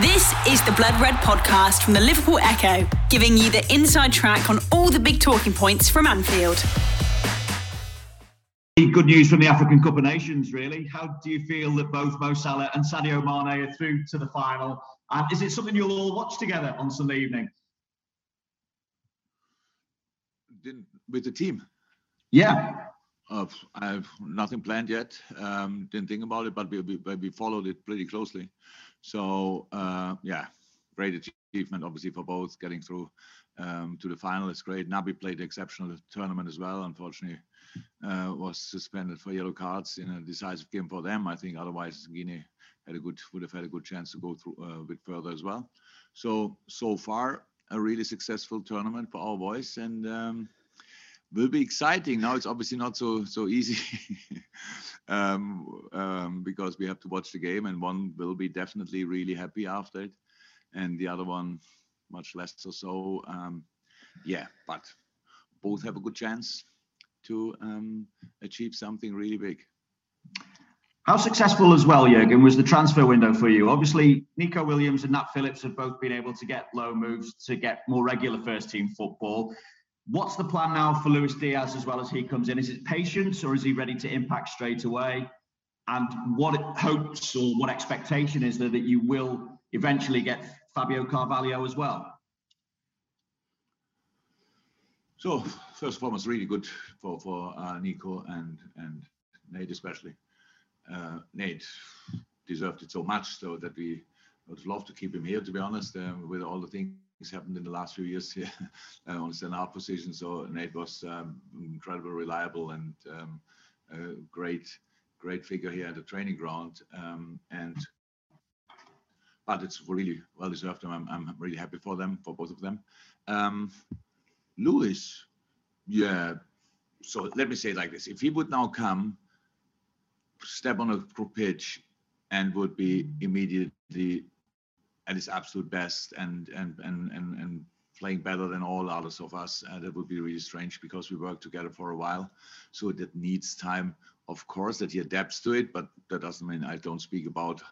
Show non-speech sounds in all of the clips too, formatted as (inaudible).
This is the Blood Red podcast from the Liverpool Echo, giving you the inside track on all the big talking points from Anfield. Good news from the African Cup of Nations, really. How do you feel that both Mo Salah and Sadio Mane are through to the final? And is it something you'll all watch together on Sunday evening? With the team? Yeah. Uh, I have nothing planned yet. Um, didn't think about it, but we, we, we followed it pretty closely. So uh, yeah, great achievement obviously for both getting through um, to the final is great. Naby played an exceptional tournament as well. Unfortunately, uh, was suspended for yellow cards in a decisive game for them. I think otherwise Guinea had a good would have had a good chance to go through uh, a bit further as well. So so far a really successful tournament for our boys and. Um, will be exciting. Now it's obviously not so so easy (laughs) um, um, because we have to watch the game, and one will be definitely really happy after it, and the other one much less or so. Um, yeah, but both have a good chance to um, achieve something really big. How successful as well, Jurgen, was the transfer window for you? Obviously, Neco Williams and Nat Phillips have both been able to get low moves to get more regular first team football. What's the plan now for Luis Diaz as well as he comes in? Is it patience or is he ready to impact straight away? And what hopes or what expectation is there that you will eventually get Fabio Carvalho as well? So first and foremost, really good for for uh, Neco and and Nate especially. Uh, Nate deserved it so much so that we would love to keep him here. To be honest, um, with all the things happened in the last few years here (laughs) uh, on the our position. So Nate was um, incredibly reliable and um, a great, great figure here at the training ground. Um, and but it's really well deserved. I'm, I'm really happy for them, for both of them. Um, Luis, yeah. So let me say it like this: if he would now come, step on a pitch, and would be immediately at his absolute best and and and and, and playing better than all others of us. Uh, that would be really strange because we worked together for a while. So that needs time, of course, that he adapts to it. But that doesn't mean I don't speak about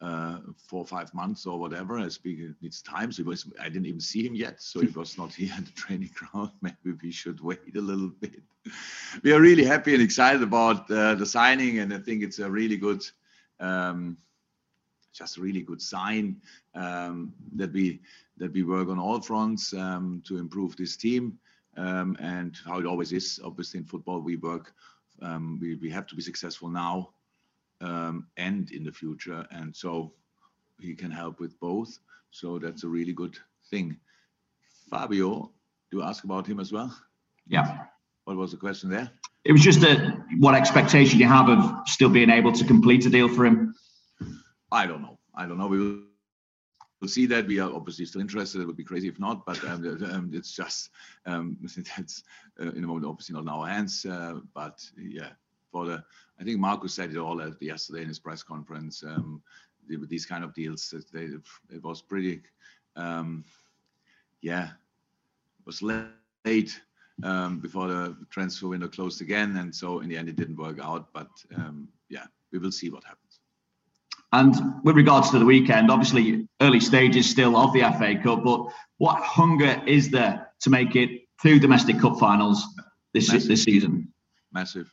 uh, four or five months or whatever. I speak it needs time. So was, I didn't even see him yet, so he was not (laughs) here at the training ground. (laughs) Maybe we should wait a little bit. We are really happy and excited about uh, the signing, and I think it's a really good. Um, just a really good sign um, that we that we work on all fronts um, to improve this team. Um, and how it always is, obviously in football, we work. Um, we we have to be successful now um, and in the future, and so he can help with both. So that's a really good thing. Fabio, do you ask about him as well? Yeah. What was the question there? It was just a, what expectation you have of still being able to complete a deal for him. I don't know. I don't know. We will we'll see that. We are obviously still interested. It would be crazy if not, but um, (laughs) um, it's just um, (laughs) that's uh, in a moment obviously not in our hands. Uh, but yeah, for the I think Marcus said it all yesterday in his press conference. Um, with these kind of deals, they, it was pretty. Um, yeah, it was late um, before the transfer window closed again, and so in the end it didn't work out. But yeah, we will see what happens. And with regards to the weekend, obviously early stages still of the FA Cup, but what hunger is there to make it two domestic cup finals this Massive. this season? Massive.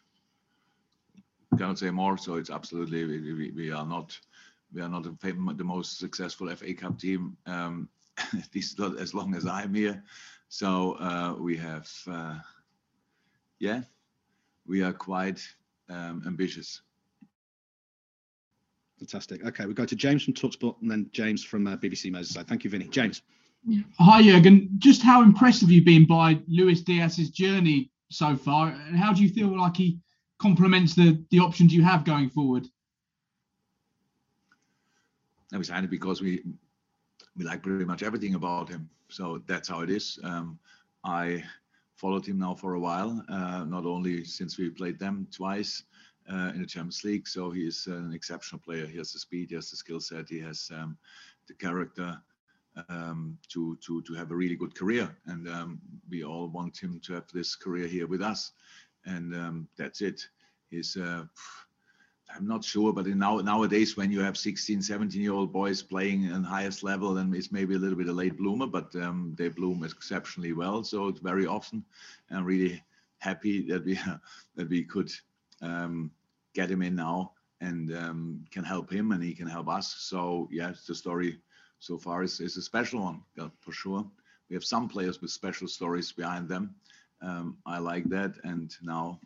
Cannot say more. So it's absolutely we, we, we are not we are not the most successful FA Cup team, um, at least not as long as I'm here. So uh, we have, uh, yeah, we are quite um, ambitious. Fantastic. Okay, we go to James from Talksport and then James from uh, BBC Merseyside. Thank you, Vinny. James. Hi, Jurgen. Just how impressed have you been by Luis Diaz's journey so far, and how do you feel like he complements the the options you have going forward? I was happy because we we like pretty much everything about him, so that's how it is. Um, I followed him now for a while, uh, not only since we played them twice, uh, in the Champions League. So he is an exceptional player. He has the speed, he has the skill set, he has um, the character um, to to to have a really good career. And um, we all want him to have this career here with us. And um, that's it. He's uh, I'm not sure, but now nowadays when you have 16, 17 year old boys playing in highest level, then it's maybe a little bit a late bloomer, but um, they bloom exceptionally well. So it's very often. I'm really happy that we (laughs) that we could um, get him in now and um, can help him and he can help us. So yes, the story so far is, is a special one for sure. We have some players with special stories behind them. Um, I like that, and now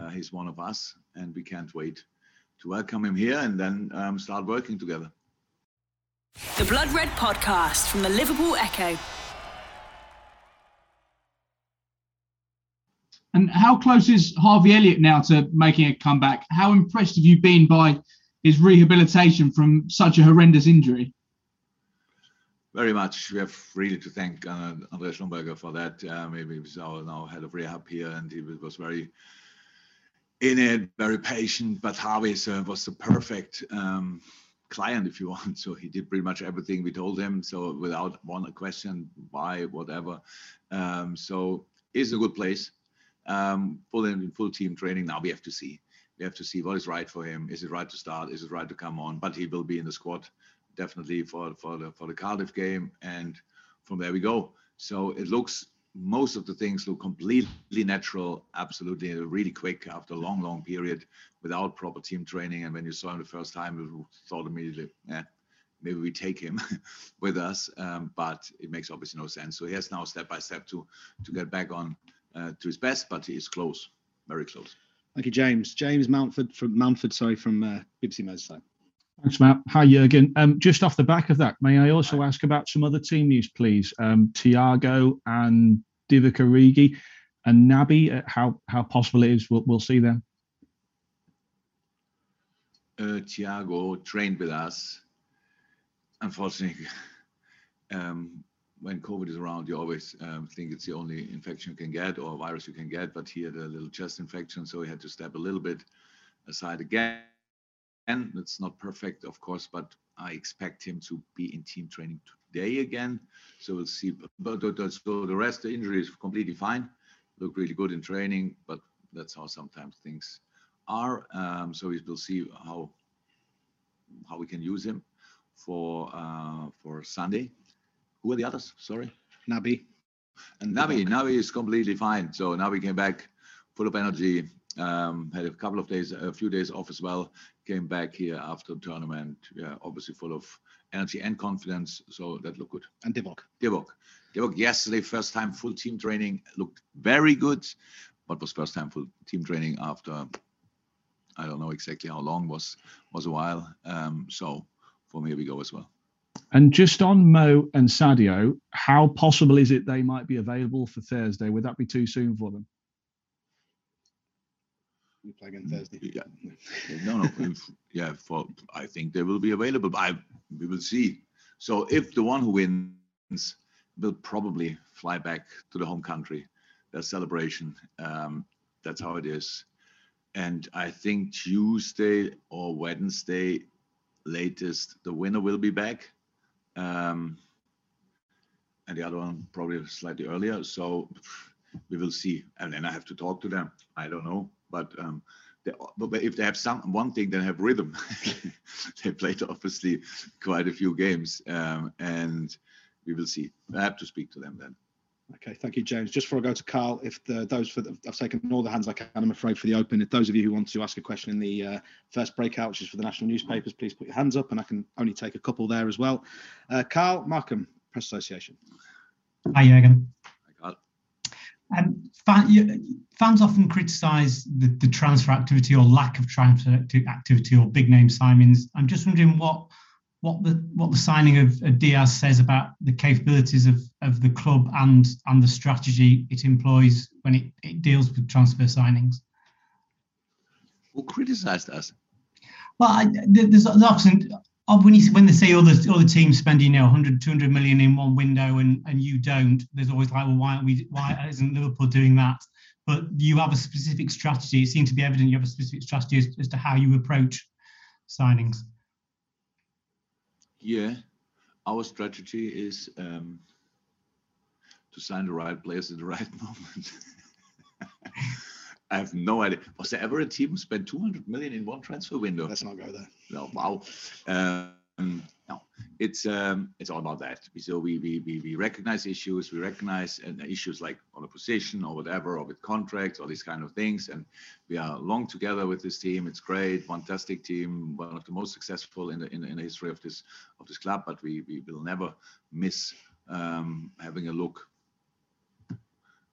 uh, he's one of us, and we can't wait to welcome him here and then um, start working together. The Blood Red Podcast from the Liverpool Echo. How close is Harvey Elliott now to making a comeback? How impressed have you been by his rehabilitation from such a horrendous injury? Very much. We have really to thank uh, Andreas Schlumberger for that. Uh, maybe he's our now head of rehab here, and he was very in it, very patient. But Harvey uh, was the perfect um, client, if you (laughs) want. So he did pretty much everything we told him. So without one question, why, whatever. Um, so it's a good place. Um, full in full team training. Now we have to see. We have to see what is right for him. Is it right to start? Is it right to come on? But he will be in the squad definitely for for the for the Cardiff game, and from there we go. So it looks most of the things look completely natural, absolutely really quick after a long, long period without proper team training. And when you saw him the first time, you thought immediately, yeah, maybe we take him (laughs) with us. Um, but it makes obviously no sense. So he has now step by step to to get back on uh, to his best, but he is close, very close. Thank you, James. James Mountford from Mountford, sorry, from uh, BBC Merseyside. Thanks, Matt. Hi, Jurgen. Um, just off the back of that, may I also ask about some other team news, please? Um, Thiago and Divock Origi and Naby, uh, how how possible it is we'll, we'll see them? Uh, Thiago trained with us. Unfortunately, (laughs) um, when COVID is around, you always um, think it's the only infection you can get or virus you can get. But he had a little chest infection, so he had to step a little bit aside again and it's not perfect, of course, but I expect him to be in team training today again. So we'll see. But so the rest, the injury is completely fine. Look really good in training, but that's how sometimes things are. Um, so we'll see how how we can use him for uh, for Sunday. Who are the others? Sorry, Naby. And Naby, Naby is completely fine. So Naby came back full of energy, um, had a couple of days, a few days off as well. Came back here after the tournament, yeah, obviously full of energy and confidence. So that looked good. And Divock. Divock. Divock yesterday, first time full team training, looked very good, but was first time full team training after I don't know exactly how long was was a while. Um, so for me, we go as well. And just on Mo and Sadio, how possible is it they might be available for Thursday? Would that be too soon for them? we play again Thursday. Yeah, no, no, (laughs) yeah. For I think they will be available. I we will see. So if the one who wins will probably fly back to the home country, their celebration. Um, that's how it is. And I think Tuesday or Wednesday, latest, the winner will be back. Um, and the other one probably slightly earlier. So we will see. And then I have to talk to them. I don't know. But um, they, but if they have some one thing, they have rhythm. (laughs) they played obviously quite a few games, um, and we will see. I have to speak to them then. Okay, thank you, James. Just before I go to Carl, if the, those for the, I've taken all the hands I can, I'm afraid, for the open. If those of you who want to ask a question in the uh, first breakout, which is for the national newspapers, please put your hands up, and I can only take a couple there as well. Uh, Carl Markham, Press Association. Hi, Jürgen. Um, fan, fans often criticise the, the, transfer activity or lack of transfer activity or big name signings. I'm just wondering what what the what the signing of, of Diaz says about the capabilities of, of the club and and the strategy it employs when it, it deals with transfer signings. Who criticised us? Well, I, there's, there's often uh, when you when they say other other teams spending you know 100 200 million in one window and and you don't there's always like well why aren't we why isn't liverpool doing that but you have a specific strategy it seems to be evident you have a specific strategy as, as to how you approach signings yeah our strategy is um, to sign the right players at the right (laughs) moment I have no idea. Was there ever a team who spent 200 million in one transfer window? Let's not go there. No, wow. Um, it's um, it's all about that. So we we we, we recognize issues. We recognize uh, issues like on a position or whatever, or with contracts or these kind of things. And we are long together with this team. It's great, fantastic team, one of the most successful in the in in the history of this of this club. But we we will never miss um, having a look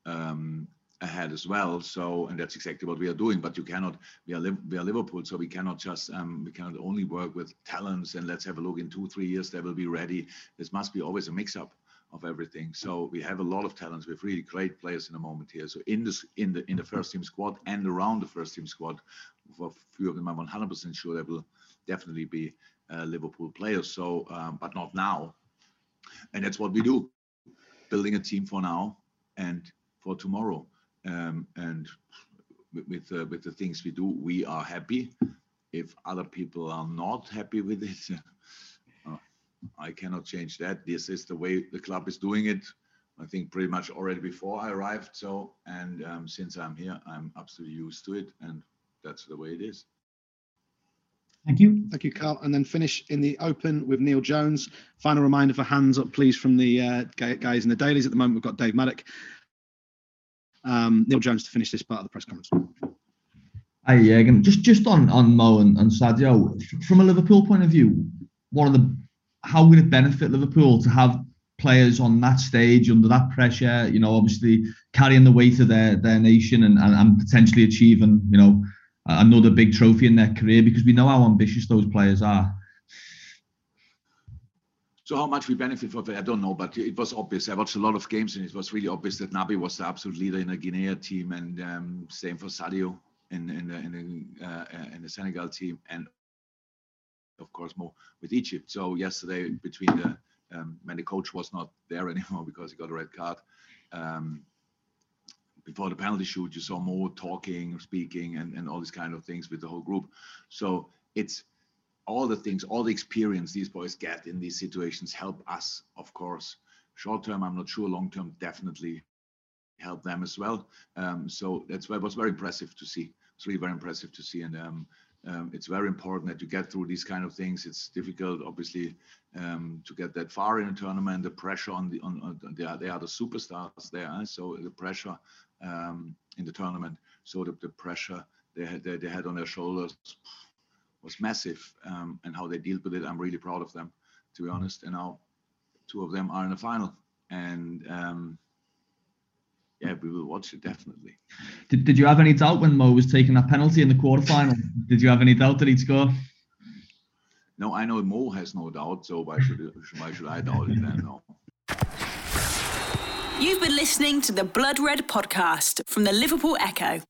um, ahead as well. So, and that's exactly what we are doing. But you cannot. We are we are Liverpool, so we cannot just um, we cannot only work with talents and let's have a look in two three years they will be ready. This must be always a mix up of everything. So we have a lot of talents. We have really great players in the moment here. So in this in the in the first team squad and around the first team squad, for a few of them, I'm 100% sure there will definitely be uh, Liverpool players. So, um, but not now. And that's what we do, building a team for now and for tomorrow. Um, and with with, uh, with the things we do, we are happy. If other people are not happy with it, (laughs) uh, I cannot change that. This is the way the club is doing it. I think pretty much already before I arrived. So, and um, since I'm here, I'm absolutely used to it, and that's the way it is. Thank you. Thank you, Carl. And then finish in the open with Neil Jones. Final reminder for hands up, please, from the uh, guys in the dailies. At the moment, we've got Dave Maddock. Um, Neil Jones to finish this part of the press conference. Hi, Jürgen. Just just on on Mo and, and Sadio, from a Liverpool point of view, what are the how would it benefit Liverpool to have players on that stage under that pressure? You know, obviously carrying the weight of their their nation and, and, and potentially achieving, you know, another big trophy in their career because we know how ambitious those players are. So how much we benefit from it, I don't know, but it was obvious. I watched a lot of games and it was really obvious that Naby was the absolute leader in the Guinea team, and um, same for Sadio in in the in the, uh, in the Senegal team, and of course more with Egypt. So yesterday between the um, when the coach was not there (laughs) anymore because he got a red card. Um, before the penalty shoot, you saw more talking, speaking, and, and all these kind of things with the whole group. So it's all the things, all the experience these boys get in these situations help us, of course. Short term, I'm not sure. Long term, definitely help them as well. Um, so that's why it was very impressive to see. It's really very impressive to see, and um, um, it's very important that you get through these kind of things. It's difficult, obviously, um, to get that far in a tournament. The pressure on the on, on they, are, they are the superstars there, so the pressure um, in the tournament. So the, the pressure they had they, they had on their shoulders was massive, um, and how they dealt with it. I'm really proud of them, to be honest. And now two of them are in the final, and um, yeah, we will watch it definitely. Did, did you have any doubt when Mo was taking that penalty in the quarterfinal? did you have any doubt that he'd score? No, I know Mo has no doubt, so why should why should I doubt it then? No. You've been listening to the Blood Red podcast from the Liverpool Echo.